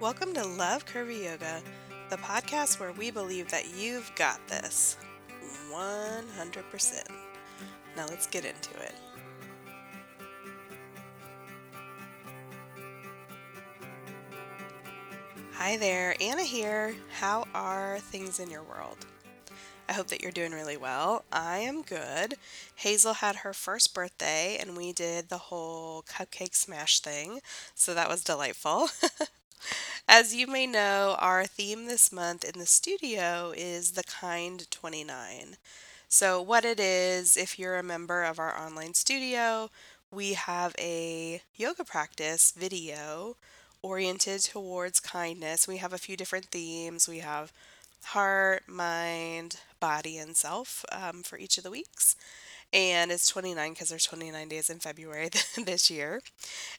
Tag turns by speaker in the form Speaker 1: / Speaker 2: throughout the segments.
Speaker 1: Welcome to Love Curvy Yoga, the podcast where we believe that you've got this 100%. Now let's get into it. Hi there, Anna here. How are things in your world? I hope that you're doing really well. I am good. Hazel had her first birthday and we did the whole cupcake smash thing, so that was delightful. As you may know, our theme this month in the studio is the Kind 29. So, what it is, if you're a member of our online studio, we have a yoga practice video oriented towards kindness. We have a few different themes. We have heart, mind, body, and self um, for each of the weeks and it's 29 because there's 29 days in February this year.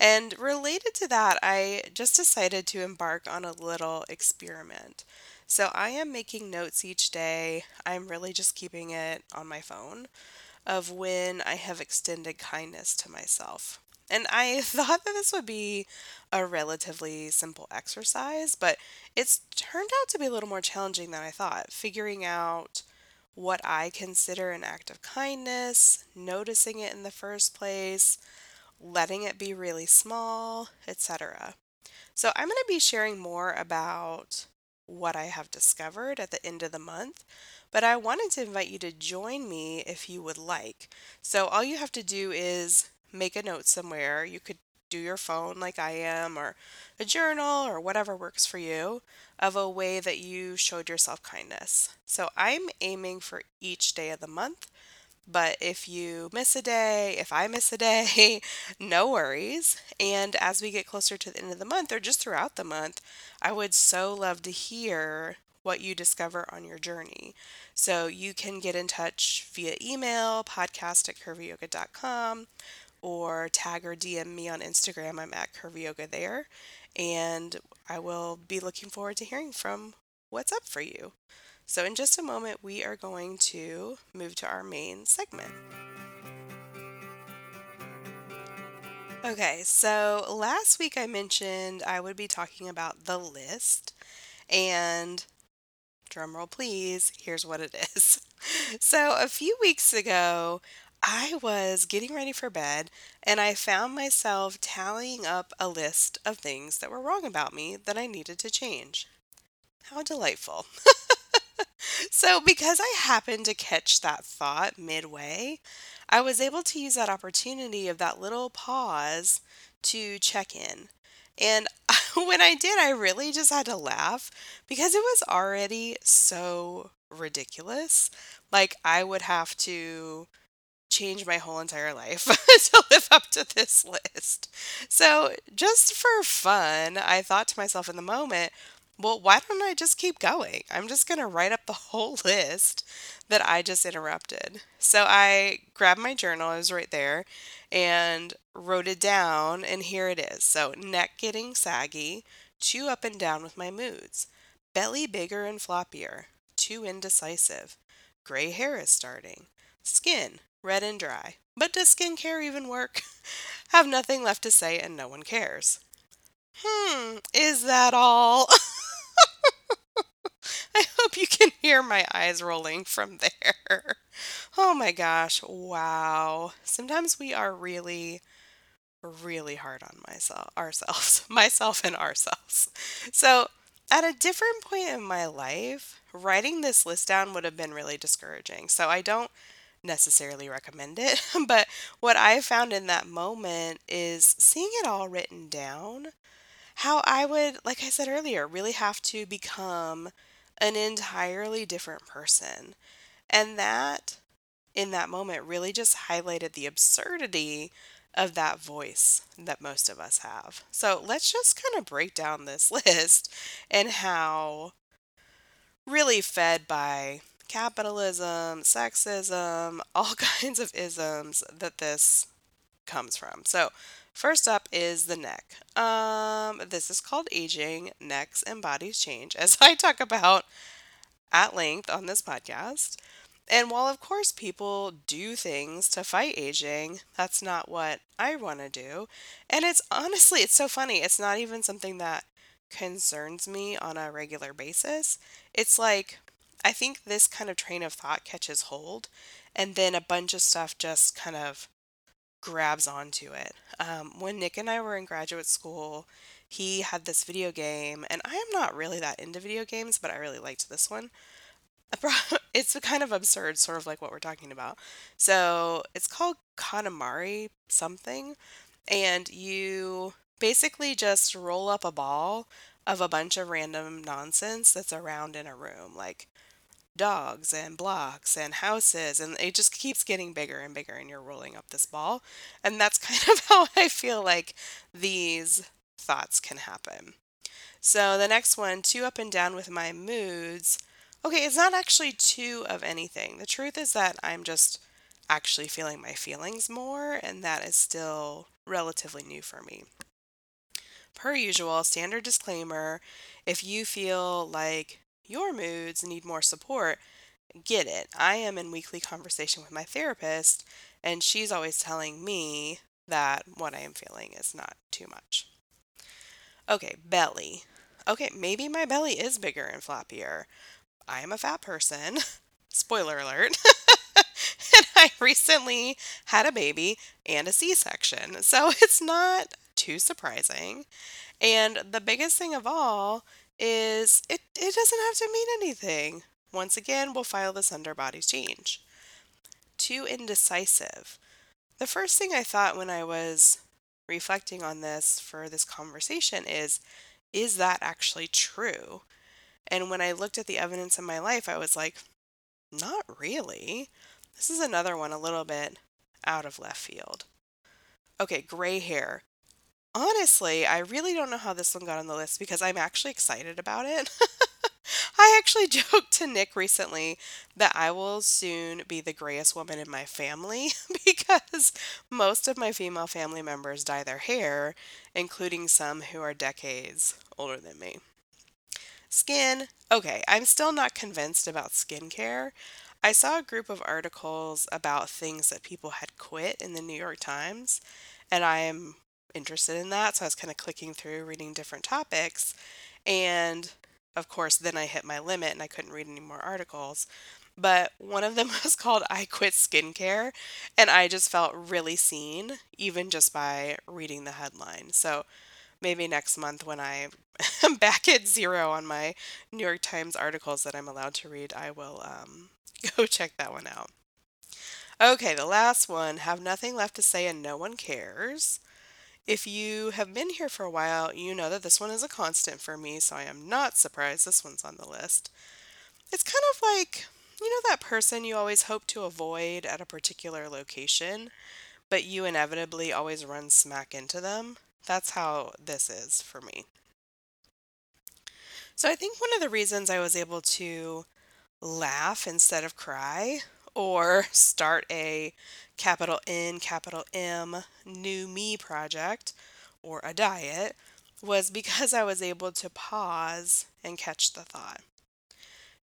Speaker 1: And related to that, I just decided to embark on a little experiment. So I am making notes each day. I'm really just keeping it on my phone of when I have extended kindness to myself. And I thought that this would be a relatively simple exercise, but it's turned out to be a little more challenging than I thought. Figuring out what I consider an act of kindness, noticing it in the first place, letting it be really small, etc. So, I'm going to be sharing more about what I have discovered at the end of the month, but I wanted to invite you to join me if you would like. So, all you have to do is make a note somewhere. You could do your phone like I am, or a journal, or whatever works for you, of a way that you showed yourself kindness. So I'm aiming for each day of the month. But if you miss a day, if I miss a day, no worries. And as we get closer to the end of the month or just throughout the month, I would so love to hear what you discover on your journey. So you can get in touch via email, podcast at curvyyoga.com, or tag or DM me on Instagram. I'm at Curvy Yoga there. And I will be looking forward to hearing from what's up for you. So, in just a moment, we are going to move to our main segment. Okay, so last week I mentioned I would be talking about the list, and drumroll please, here's what it is. So, a few weeks ago, I was getting ready for bed and I found myself tallying up a list of things that were wrong about me that I needed to change. How delightful. so, because I happened to catch that thought midway, I was able to use that opportunity of that little pause to check in. And when I did, I really just had to laugh because it was already so ridiculous. Like, I would have to change my whole entire life to live up to this list. So, just for fun, I thought to myself in the moment, well, why don't I just keep going? I'm just going to write up the whole list that I just interrupted. So I grabbed my journal, it was right there, and wrote it down, and here it is. So, neck getting saggy, too up and down with my moods, belly bigger and floppier, too indecisive, gray hair is starting, skin red and dry. But does skincare even work? Have nothing left to say and no one cares. Hmm, is that all? I hope you can hear my eyes rolling from there. Oh my gosh, wow. Sometimes we are really really hard on myself ourselves, myself and ourselves. So, at a different point in my life, writing this list down would have been really discouraging. So, I don't necessarily recommend it. but what I found in that moment is seeing it all written down, how I would, like I said earlier, really have to become an entirely different person. And that, in that moment, really just highlighted the absurdity of that voice that most of us have. So let's just kind of break down this list and how really fed by capitalism, sexism, all kinds of isms that this comes from. So, first up is the neck. Um, this is called aging, necks and bodies change, as I talk about at length on this podcast. And while, of course, people do things to fight aging, that's not what I want to do. And it's honestly, it's so funny. It's not even something that concerns me on a regular basis, it's like I think this kind of train of thought catches hold, and then a bunch of stuff just kind of grabs onto it. Um, when Nick and I were in graduate school, he had this video game, and I am not really that into video games, but I really liked this one. It's kind of absurd, sort of like what we're talking about. So it's called Katamari something, and you basically just roll up a ball of a bunch of random nonsense that's around in a room, like dogs and blocks and houses, and it just keeps getting bigger and bigger, and you're rolling up this ball. And that's kind of how I feel like these thoughts can happen. So the next one, two up and down with my moods. Okay, it's not actually two of anything. The truth is that I'm just actually feeling my feelings more, and that is still relatively new for me. Per usual, standard disclaimer if you feel like your moods need more support, get it. I am in weekly conversation with my therapist, and she's always telling me that what I am feeling is not too much. Okay, belly. Okay, maybe my belly is bigger and flappier. I am a fat person. Spoiler alert. and I recently had a baby and a C section. So it's not too surprising. And the biggest thing of all is it, it doesn't have to mean anything. Once again, we'll file this under body change. Too indecisive. The first thing I thought when I was reflecting on this for this conversation is is that actually true? And when I looked at the evidence in my life, I was like, not really. This is another one a little bit out of left field. Okay, gray hair. Honestly, I really don't know how this one got on the list because I'm actually excited about it. I actually joked to Nick recently that I will soon be the grayest woman in my family because most of my female family members dye their hair, including some who are decades older than me. Skin, okay, I'm still not convinced about skincare. I saw a group of articles about things that people had quit in the New York Times, and I'm interested in that. So I was kind of clicking through, reading different topics. And of course, then I hit my limit and I couldn't read any more articles. But one of them was called I Quit Skincare, and I just felt really seen, even just by reading the headline. So maybe next month when I am back at zero on my New York Times articles that I'm allowed to read, I will um, go check that one out. Okay, the last one have nothing left to say and no one cares. If you have been here for a while, you know that this one is a constant for me, so I am not surprised this one's on the list. It's kind of like, you know, that person you always hope to avoid at a particular location, but you inevitably always run smack into them? That's how this is for me. So I think one of the reasons I was able to laugh instead of cry or start a capital N, capital M, new me project or a diet was because I was able to pause and catch the thought.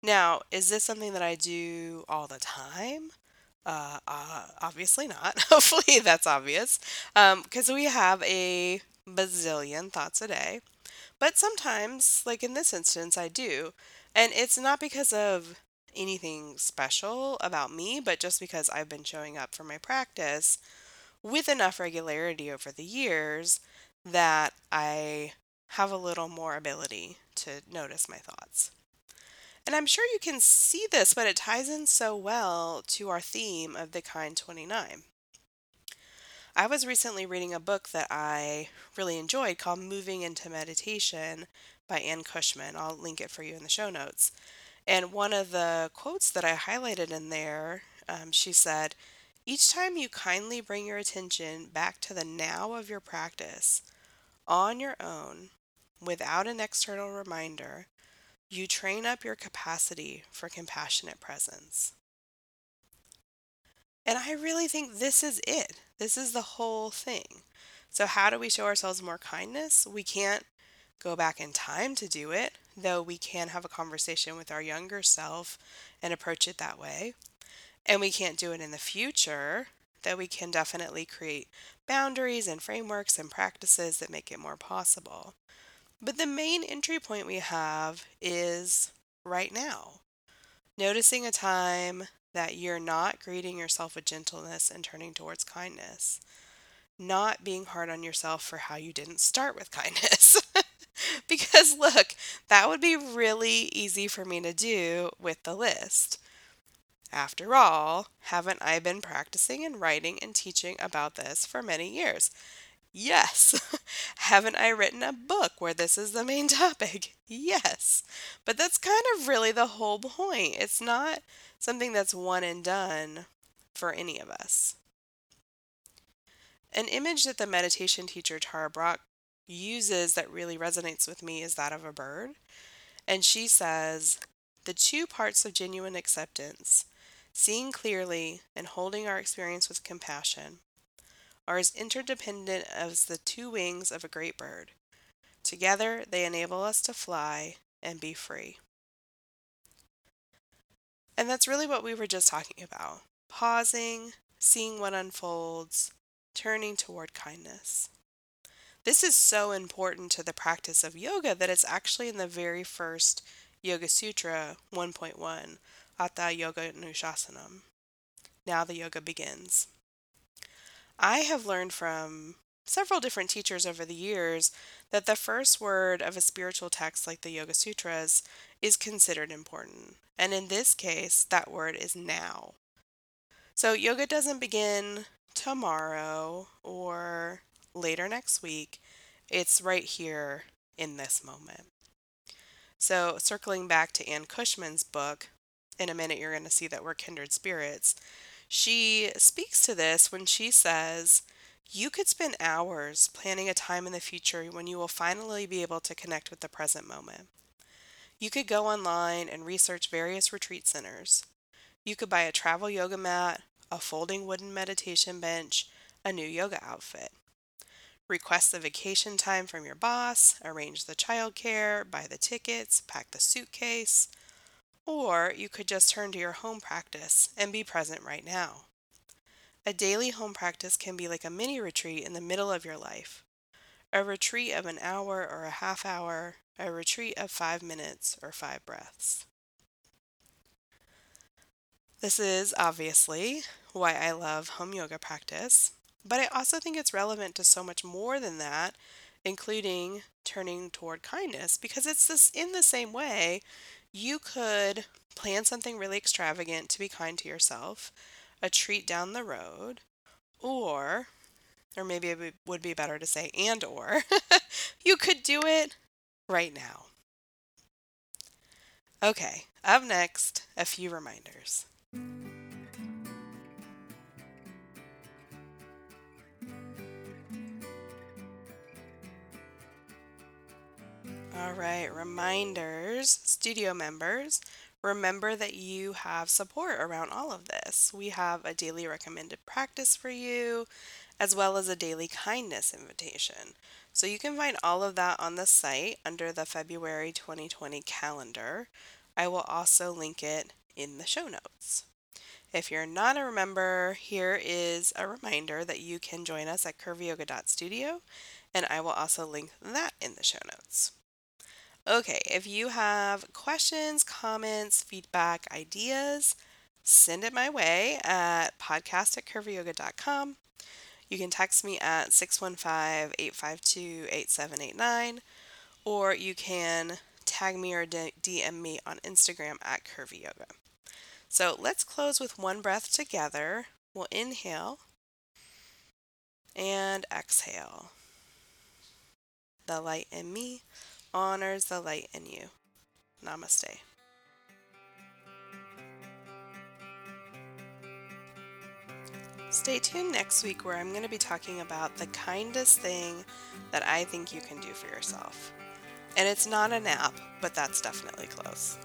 Speaker 1: Now, is this something that I do all the time? Uh, uh, obviously not. Hopefully, that's obvious. Because um, we have a bazillion thoughts a day. But sometimes, like in this instance, I do. And it's not because of anything special about me, but just because I've been showing up for my practice with enough regularity over the years that I have a little more ability to notice my thoughts. And I'm sure you can see this, but it ties in so well to our theme of the Kind 29. I was recently reading a book that I really enjoyed called Moving into Meditation by Anne Cushman. I'll link it for you in the show notes. And one of the quotes that I highlighted in there, um, she said, Each time you kindly bring your attention back to the now of your practice on your own, without an external reminder, you train up your capacity for compassionate presence. And I really think this is it. This is the whole thing. So, how do we show ourselves more kindness? We can't go back in time to do it, though we can have a conversation with our younger self and approach it that way. And we can't do it in the future, though we can definitely create boundaries and frameworks and practices that make it more possible. But the main entry point we have is right now. Noticing a time that you're not greeting yourself with gentleness and turning towards kindness. Not being hard on yourself for how you didn't start with kindness. because look, that would be really easy for me to do with the list. After all, haven't I been practicing and writing and teaching about this for many years? Yes. Haven't I written a book where this is the main topic? Yes. But that's kind of really the whole point. It's not something that's one and done for any of us. An image that the meditation teacher Tara Brach uses that really resonates with me is that of a bird. And she says, The two parts of genuine acceptance, seeing clearly and holding our experience with compassion, are as interdependent as the two wings of a great bird. Together, they enable us to fly and be free. And that's really what we were just talking about pausing, seeing what unfolds, turning toward kindness. This is so important to the practice of yoga that it's actually in the very first Yoga Sutra 1.1, Atha Yoga Nushasanam. Now the yoga begins. I have learned from several different teachers over the years that the first word of a spiritual text like the Yoga Sutras is considered important. And in this case, that word is now. So yoga doesn't begin tomorrow or later next week, it's right here in this moment. So, circling back to Anne Cushman's book, in a minute you're going to see that we're kindred spirits. She speaks to this when she says, You could spend hours planning a time in the future when you will finally be able to connect with the present moment. You could go online and research various retreat centers. You could buy a travel yoga mat, a folding wooden meditation bench, a new yoga outfit. Request the vacation time from your boss, arrange the childcare, buy the tickets, pack the suitcase, or you could just turn to your home practice and be present right now. A daily home practice can be like a mini retreat in the middle of your life. A retreat of an hour or a half hour, a retreat of five minutes or five breaths. This is obviously why I love home yoga practice, but I also think it's relevant to so much more than that, including turning toward kindness, because it's this in the same way you could plan something really extravagant to be kind to yourself, a treat down the road, or, or maybe it would be better to say and or, you could do it right now. Okay, up next, a few reminders. All right, reminders, studio members, remember that you have support around all of this. We have a daily recommended practice for you, as well as a daily kindness invitation. So you can find all of that on the site under the February 2020 calendar. I will also link it in the show notes. If you're not a member, here is a reminder that you can join us at curvyyoga.studio, and I will also link that in the show notes. Okay, if you have questions, comments, feedback, ideas, send it my way at podcast at curvyyoga.com. You can text me at 615 852 8789, or you can tag me or DM me on Instagram at Curvy Yoga. So let's close with one breath together. We'll inhale and exhale. The light in me honors the light in you. Namaste. Stay tuned next week where I'm going to be talking about the kindest thing that I think you can do for yourself. And it's not a nap, but that's definitely close.